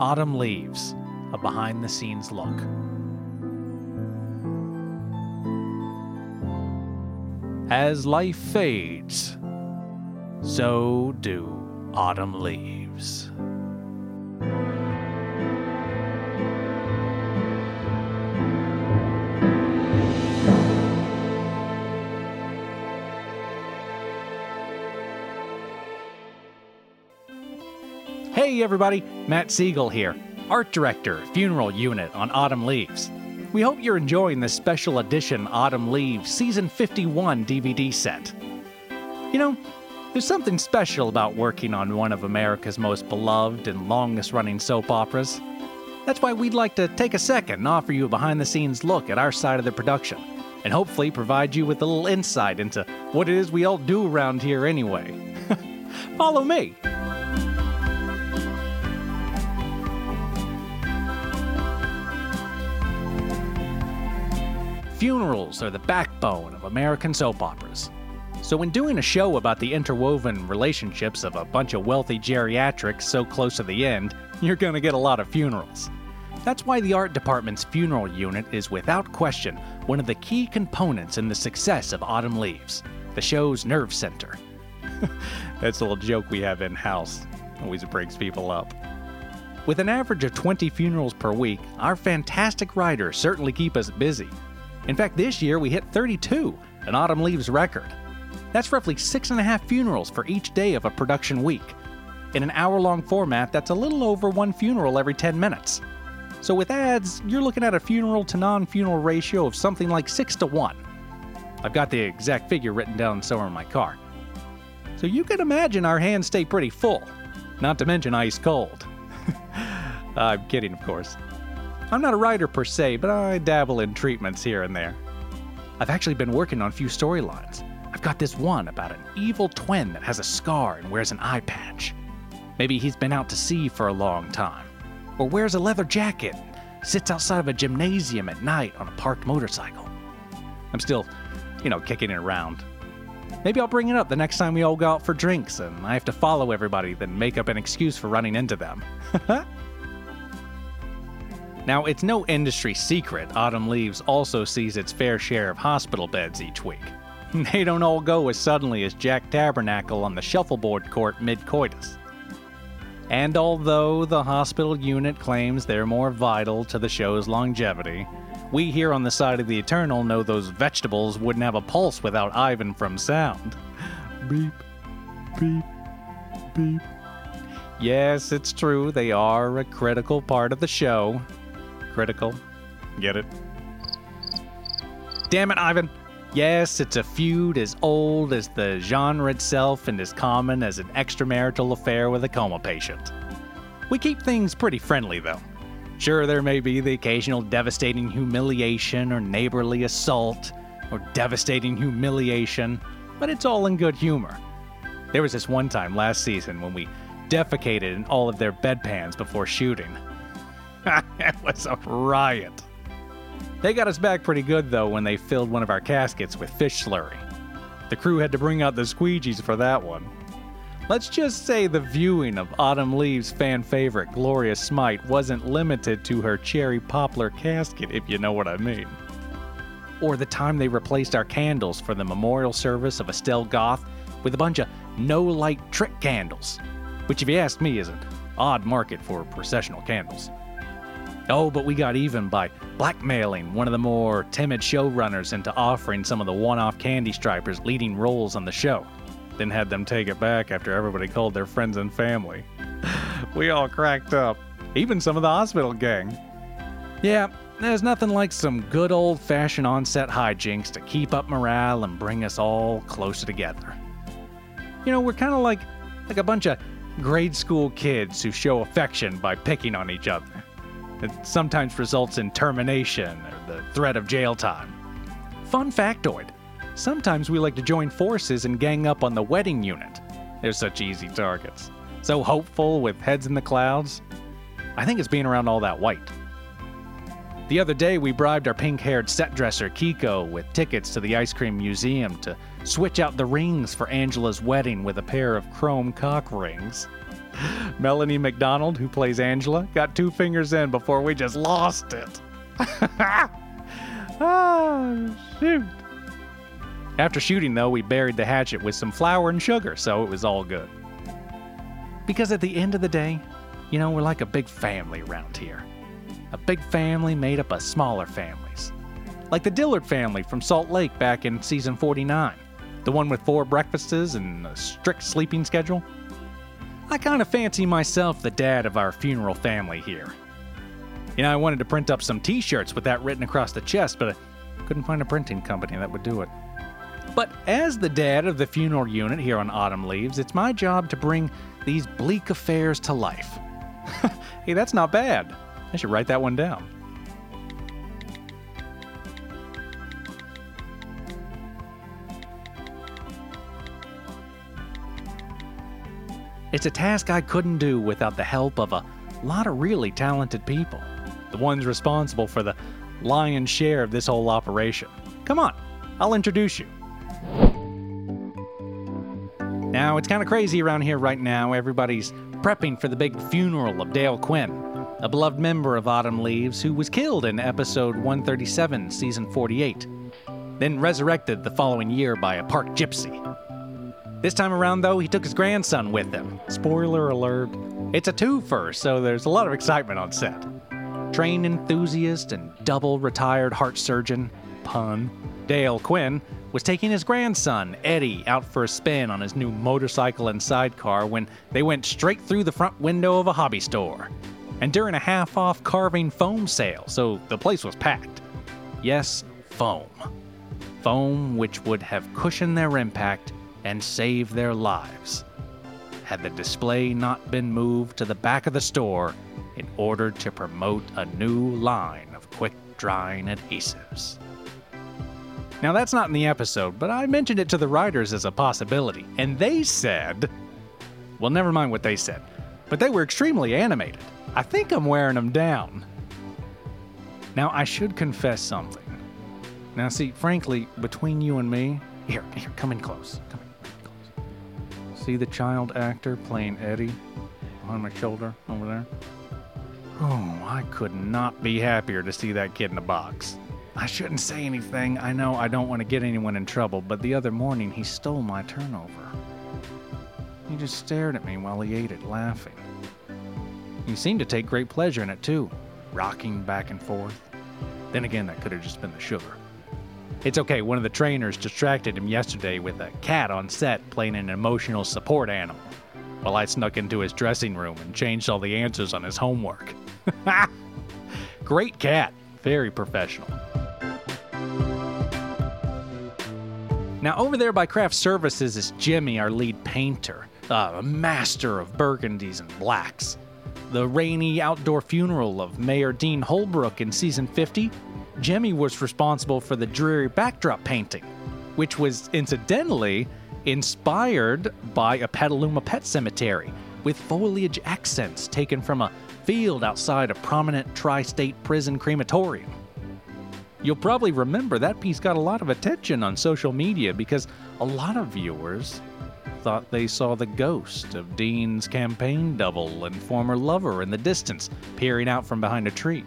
Autumn Leaves, a behind the scenes look. As life fades, so do autumn leaves. Hey everybody, Matt Siegel here, Art Director, Funeral Unit on Autumn Leaves. We hope you're enjoying this special edition Autumn Leaves Season 51 DVD set. You know, there's something special about working on one of America's most beloved and longest running soap operas. That's why we'd like to take a second and offer you a behind the scenes look at our side of the production, and hopefully provide you with a little insight into what it is we all do around here anyway. Follow me. Funerals are the backbone of American soap operas. So, when doing a show about the interwoven relationships of a bunch of wealthy geriatrics so close to the end, you're going to get a lot of funerals. That's why the art department's funeral unit is without question one of the key components in the success of Autumn Leaves, the show's nerve center. That's a little joke we have in house. Always breaks people up. With an average of 20 funerals per week, our fantastic writers certainly keep us busy. In fact, this year we hit 32, an Autumn Leaves record. That's roughly six and a half funerals for each day of a production week. In an hour long format, that's a little over one funeral every 10 minutes. So with ads, you're looking at a funeral to non funeral ratio of something like 6 to 1. I've got the exact figure written down somewhere in my car. So you can imagine our hands stay pretty full, not to mention ice cold. I'm kidding, of course. I'm not a writer per se, but I dabble in treatments here and there. I've actually been working on a few storylines. I've got this one about an evil twin that has a scar and wears an eye patch. Maybe he's been out to sea for a long time, or wears a leather jacket and sits outside of a gymnasium at night on a parked motorcycle. I'm still, you know, kicking it around. Maybe I'll bring it up the next time we all go out for drinks and I have to follow everybody, then make up an excuse for running into them. Now, it's no industry secret Autumn Leaves also sees its fair share of hospital beds each week. They don't all go as suddenly as Jack Tabernacle on the shuffleboard court mid coitus. And although the hospital unit claims they're more vital to the show's longevity, we here on the side of the Eternal know those vegetables wouldn't have a pulse without Ivan from sound. Beep, beep, beep. Yes, it's true, they are a critical part of the show, critical. Get it? Damn it, Ivan! Yes, it's a feud as old as the genre itself and as common as an extramarital affair with a coma patient. We keep things pretty friendly, though. Sure, there may be the occasional devastating humiliation or neighborly assault or devastating humiliation, but it's all in good humor. There was this one time last season when we defecated in all of their bedpans before shooting. it was a riot. They got us back pretty good, though, when they filled one of our caskets with fish slurry. The crew had to bring out the squeegees for that one. Let's just say the viewing of Autumn Leaves' fan favorite Gloria Smite wasn't limited to her cherry poplar casket, if you know what I mean. Or the time they replaced our candles for the memorial service of Estelle Goth with a bunch of no light trick candles, which, if you ask me, is an odd market for processional candles. Oh, but we got even by blackmailing one of the more timid showrunners into offering some of the one off candy stripers leading roles on the show. Then had them take it back after everybody called their friends and family. we all cracked up, even some of the hospital gang. Yeah, there's nothing like some good old fashioned on-set hijinks to keep up morale and bring us all closer together. You know, we're kind of like like a bunch of grade school kids who show affection by picking on each other. It sometimes results in termination or the threat of jail time. Fun factoid sometimes we like to join forces and gang up on the wedding unit. They're such easy targets. So hopeful with heads in the clouds. I think it's being around all that white. The other day, we bribed our pink haired set dresser, Kiko, with tickets to the ice cream museum to switch out the rings for Angela's wedding with a pair of chrome cock rings. Melanie McDonald, who plays Angela, got two fingers in before we just lost it. ah, shoot. After shooting, though, we buried the hatchet with some flour and sugar, so it was all good. Because at the end of the day, you know, we're like a big family around here. A big family made up of smaller families. Like the Dillard family from Salt Lake back in season 49, the one with four breakfasts and a strict sleeping schedule. I kind of fancy myself the dad of our funeral family here. You know, I wanted to print up some t shirts with that written across the chest, but I couldn't find a printing company that would do it. But as the dad of the funeral unit here on Autumn Leaves, it's my job to bring these bleak affairs to life. hey, that's not bad. I should write that one down. It's a task I couldn't do without the help of a lot of really talented people, the ones responsible for the lion's share of this whole operation. Come on, I'll introduce you. Now, it's kind of crazy around here right now. Everybody's prepping for the big funeral of Dale Quinn, a beloved member of Autumn Leaves who was killed in episode 137, season 48, then resurrected the following year by a park gypsy. This time around, though, he took his grandson with him. Spoiler alert. It's a twofer, so there's a lot of excitement on set. Trained enthusiast and double retired heart surgeon, pun, Dale Quinn, was taking his grandson, Eddie, out for a spin on his new motorcycle and sidecar when they went straight through the front window of a hobby store. And during a half off carving foam sale, so the place was packed. Yes, foam. Foam which would have cushioned their impact and save their lives. Had the display not been moved to the back of the store in order to promote a new line of quick drying adhesives. Now, that's not in the episode, but I mentioned it to the writers as a possibility, and they said. Well, never mind what they said, but they were extremely animated. I think I'm wearing them down. Now, I should confess something. Now, see, frankly, between you and me, here, here, come in close. Come in. See the child actor playing Eddie on my shoulder over there? Oh, I could not be happier to see that kid in a box. I shouldn't say anything. I know I don't want to get anyone in trouble, but the other morning he stole my turnover. He just stared at me while he ate it, laughing. He seemed to take great pleasure in it, too, rocking back and forth. Then again, that could have just been the sugar. It's okay, one of the trainers distracted him yesterday with a cat on set playing an emotional support animal, while I snuck into his dressing room and changed all the answers on his homework. Great cat, very professional. Now, over there by Craft Services is Jimmy, our lead painter, uh, a master of burgundies and blacks. The rainy outdoor funeral of Mayor Dean Holbrook in season 50, Jimmy was responsible for the dreary backdrop painting, which was incidentally inspired by a Petaluma pet cemetery with foliage accents taken from a field outside a prominent tri state prison crematorium. You'll probably remember that piece got a lot of attention on social media because a lot of viewers thought they saw the ghost of Dean's campaign double and former lover in the distance peering out from behind a tree.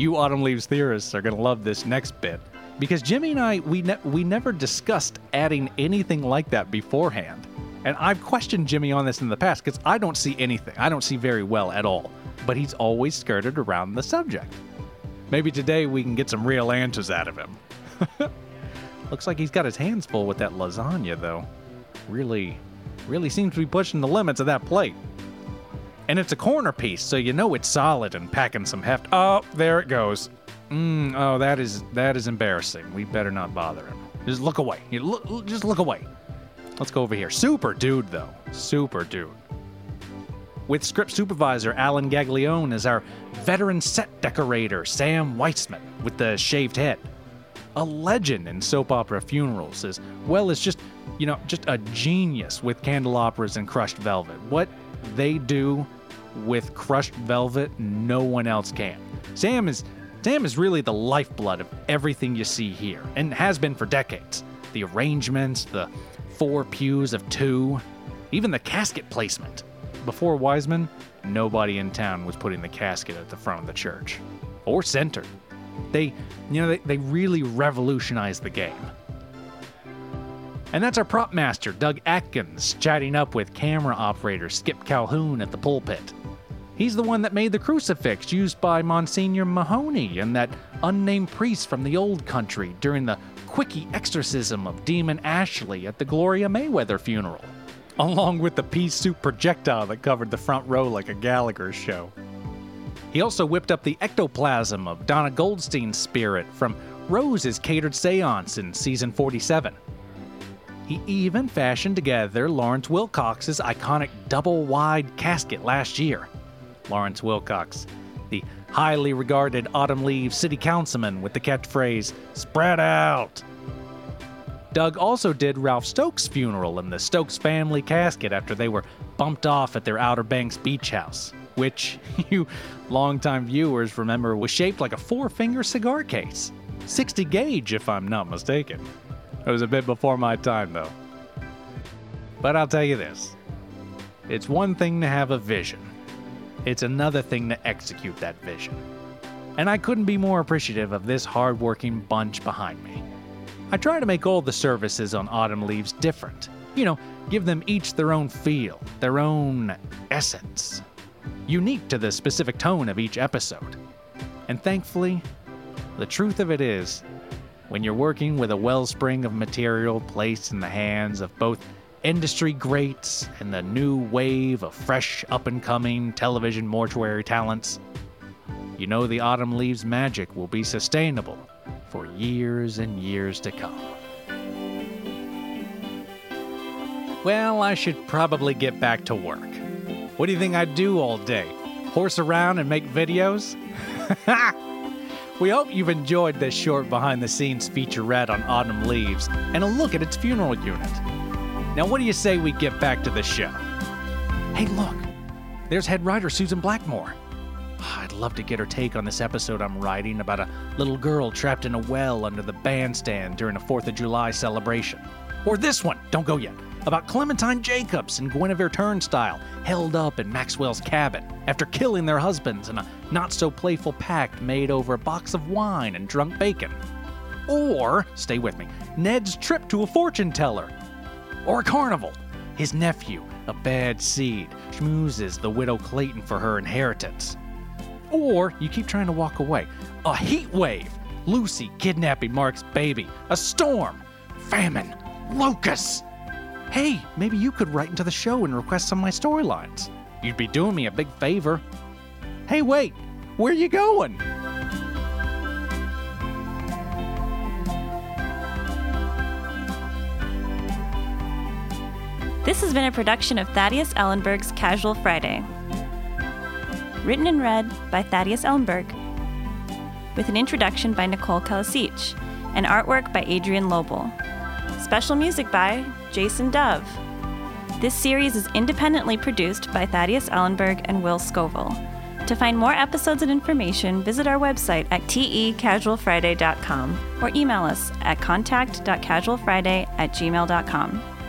You Autumn Leaves theorists are going to love this next bit because Jimmy and I we ne- we never discussed adding anything like that beforehand. And I've questioned Jimmy on this in the past because I don't see anything. I don't see very well at all. But he's always skirted around the subject. Maybe today we can get some real answers out of him. Looks like he's got his hands full with that lasagna, though. Really, really seems to be pushing the limits of that plate. And it's a corner piece, so you know it's solid and packing some heft. Oh, there it goes. Mm, oh, that is that is embarrassing. We better not bother him. Just look away. You look, just look away. Let's go over here. Super dude, though. Super dude. with script supervisor Alan Gaglione as our veteran set decorator Sam Weissman with the shaved head. A legend in soap opera funerals, as well as just, you know, just a genius with candelabras and crushed velvet. What they do with crushed velvet, no one else can. Sam is Sam is really the lifeblood of everything you see here, and has been for decades. The arrangements, the four pews of two, even the casket placement. Before Wiseman, nobody in town was putting the casket at the front of the church. Or center. They, you know, they, they really revolutionized the game. And that's our prop master, Doug Atkins, chatting up with camera operator Skip Calhoun at the pulpit. He's the one that made the crucifix used by Monsignor Mahoney and that unnamed priest from the old country during the quickie exorcism of Demon Ashley at the Gloria Mayweather funeral, along with the pea soup projectile that covered the front row like a Gallagher show. He also whipped up the ectoplasm of Donna Goldstein's spirit from Rose's catered seance in season 47. He even fashioned together Lawrence Wilcox's iconic double wide casket last year. Lawrence Wilcox, the highly regarded Autumn Leaves city councilman with the catchphrase, spread out. Doug also did Ralph Stokes' funeral in the Stokes family casket after they were bumped off at their Outer Banks beach house, which you longtime viewers remember was shaped like a four finger cigar case. 60 gauge, if I'm not mistaken. It was a bit before my time, though. But I'll tell you this it's one thing to have a vision, it's another thing to execute that vision. And I couldn't be more appreciative of this hardworking bunch behind me. I try to make all the services on Autumn Leaves different. You know, give them each their own feel, their own essence, unique to the specific tone of each episode. And thankfully, the truth of it is, when you're working with a wellspring of material placed in the hands of both industry greats and the new wave of fresh up and coming television mortuary talents, you know the Autumn Leaves magic will be sustainable for years and years to come. Well, I should probably get back to work. What do you think I do all day? Horse around and make videos? we hope you've enjoyed this short behind the scenes featurette on Autumn Leaves and a look at its funeral unit. Now, what do you say we get back to the show? Hey, look, there's head writer Susan Blackmore. Ah, I'd love to get her take on this episode I'm writing about a little girl trapped in a well under the bandstand during a 4th of July celebration. Or this one, don't go yet, about Clementine Jacobs and Guinevere Turnstile held up in Maxwell's cabin after killing their husbands in a not so playful pact made over a box of wine and drunk bacon. Or, stay with me, Ned's trip to a fortune teller or a carnival. His nephew, a bad seed, schmoozes the widow Clayton for her inheritance. Or you keep trying to walk away. A heat wave, Lucy kidnapping Mark's baby, a storm, famine, locusts. Hey, maybe you could write into the show and request some of my storylines. You'd be doing me a big favor. Hey, wait, where are you going? This has been a production of Thaddeus Ellenburg's Casual Friday. Written and read by Thaddeus Ellenburg, with an introduction by Nicole Calasich and artwork by Adrienne Lobl. Special music by Jason Dove. This series is independently produced by Thaddeus Ellenburg and Will Scovill. To find more episodes and information, visit our website at tecasualfriday.com or email us at contact.casualfriday at gmail.com.